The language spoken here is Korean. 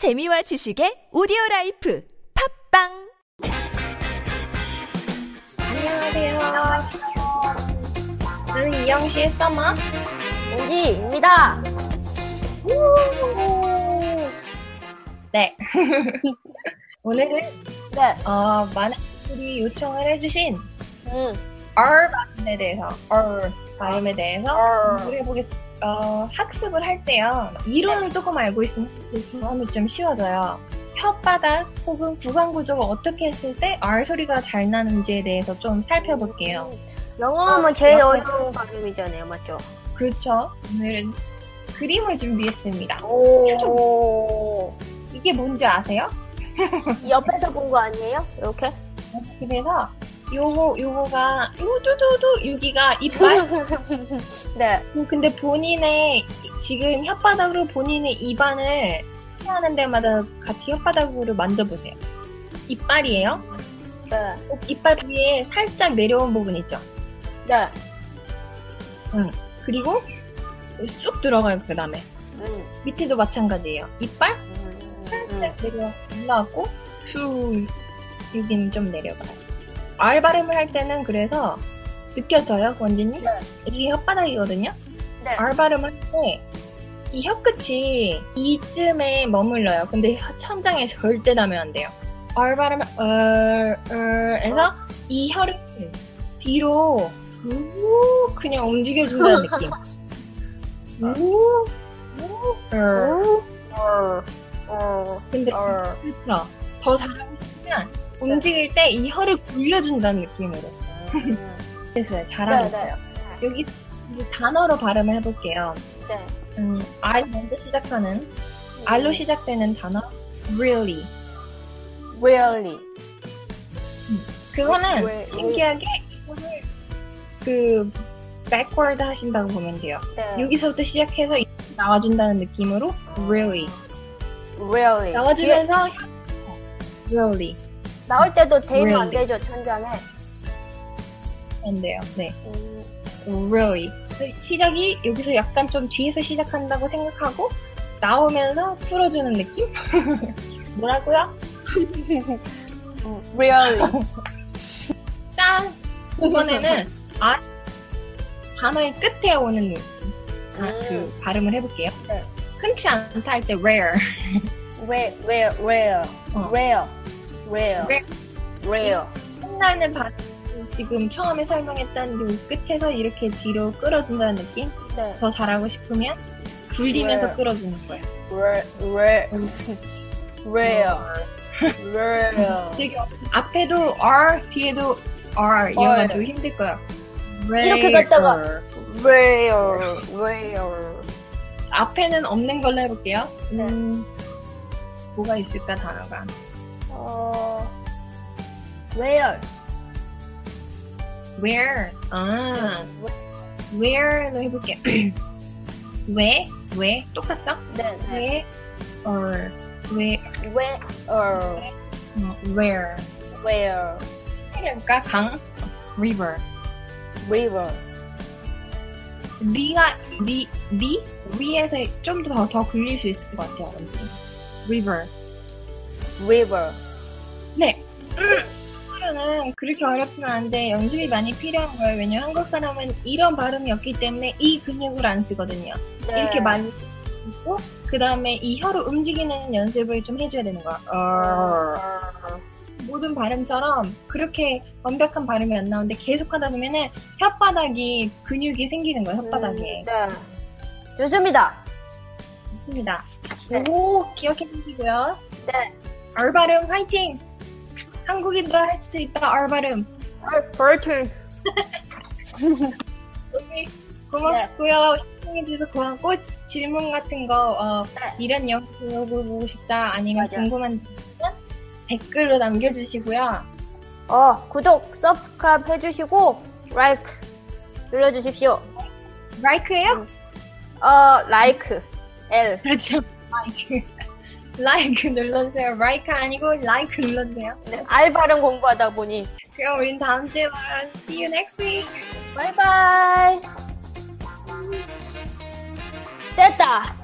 재미와 지식의 오디오 life 팟빵 안녕하세요. 저는 이영시의 써마. 은지입니다. 네. 오늘은 네. 어, 많은 분들이 요청을 해주신 음. R 발음에 대해서 R 발음에 대해서 R. 공부를 해보겠습니다. 어, 학습을 할 때요. 이론을 조금 알고 있으면 그 경험이 좀 쉬워져요. 혓바닥 혹은 구강 구조가 어떻게 했을 때 R 소리가 잘 나는지에 대해서 좀 살펴볼게요. 영어하면 제일 어, 어려운 발음이잖아요, 맞죠? 그렇죠. 오늘은 그림을 준비했습니다. 오. 이게 뭔지 아세요? 옆에서 본 거 아니에요? 이렇게? 그래서 요거 요거가 요조조조 여기가 이빨. 네. 근데 본인의 지금 혓바닥으로 본인의 입안을 피하는 데마다 같이 혓바닥으로 만져보세요. 이빨이에요. 네. 이빨 위에 살짝 내려온 부분 있죠. 네. 그리고 쑥 들어가요. 그 다음에 음. 밑에도 마찬가지예요. 이빨 음. 살짝 내려 올라왔고 쭉 여기는 좀 내려가요. R 발음을 할 때는 그래서 느껴져요, 원진님? 네. 이게 혓바닥이거든요. 네. R 발음을 할 때 이 혀끝이 이쯤에 머물러요. 근데 혀- 천장에 절대 닿으면 안 돼요. R 발음을 어, 어, 해서 이 혀를 뒤로 우 그냥 움직여준다는 느낌. 우, 우, 어. 어. 어. 근데 어. 그렇죠. 더 잘하고 움직일 때 이 혀를 굴려준다는 느낌으로 음. 됐어요. 네, 있어요. 여기 이제 단어로 발음을 해볼게요. 네. 음, R 먼저 시작하는 R로 시작되는 단어 really. Really. 그거는 왜- 왜- 신기하게 이거를 그 backward 하신다고 보면 돼요. 네. 여기서부터 시작해서 나와준다는 느낌으로 really. Really. 나와주면서 혀- really 나올 때도 대면 안. 되죠, 천장에. 안 돼요. 네. 음. really. 시작이 여기서 약간 좀 뒤에서 시작한다고 생각하고 나오면서 풀어주는 느낌? 뭐라고요? 음. Really. 짠! 이번에는 아 단어의 끝에 오는 아, 음. 그 발음을 해볼게요. 네. 흔치 않다 할 때 rare. Rare. Rare. Rare. 어. Rare. Rare. Rare. Rare. 끝나는 발음 지금 처음에 설명했던 요 끝에서 이렇게 뒤로 끌어준다는 느낌? 네. 더 잘하고 싶으면 굴리면서 Rare. 끌어주는 거예요. Rare. Rare. Rare. Rare. 되게 앞에도 R, 뒤에도 R 이어가지고 힘들 거예요. 이렇게 갔다가 Rare. Rare. 앞에는 없는 걸로 해볼게요. 네. 음, 뭐가 있을까 단어가? 어. Where. Where? 아, where로 해볼게요. 왜? 왜? 똑같죠? 네. 네. 왜? or where? Where. 어, where? Where. 해볼까? 강? river. River. 리가 리 리? 위에서 좀더더 굴릴 수 있을 것 같아요. 왠지. river. River. 네. 한국어는 그렇게 어렵진 않은데 연습이 많이 필요한 거예요. 왜냐면 한국 사람은 이런 발음이 없기 때문에 이 근육을 안 쓰거든요. 네. 이렇게 많이 있고 그 다음에 이 혀를 움직이는 연습을 좀 해줘야 되는 거야. 어. 모든 발음처럼 그렇게 완벽한 발음이 안 나오는데 계속 하다 보면은 혓바닥이 근육이 생기는 거예요. 혓바닥에. 음, 네. 좋습니다. 좋습니다. 네. 오 기억해 주시고요. 네. R 발음 화이팅! 한국인도 할 수 있다. R 발음. 버튼. 오케이. 고맙고요. 시청해주셔서 고맙고 지- 질문 같은 거 어, 네. 이런 영상 배워보고 싶다 아니면 맞아. 궁금한 점 댓글로 남겨주시고요. 어, 구독, subscribe 해주시고, like 눌러주십시오. like예요? 어, like. L. 그렇죠. like. like 눌러주세요. like 아니고 like 눌러주세요. 네, R 발음 공부하다 보니. 그럼 우린 다음 주에 봐요. See you next week. 바이바이. 됐다.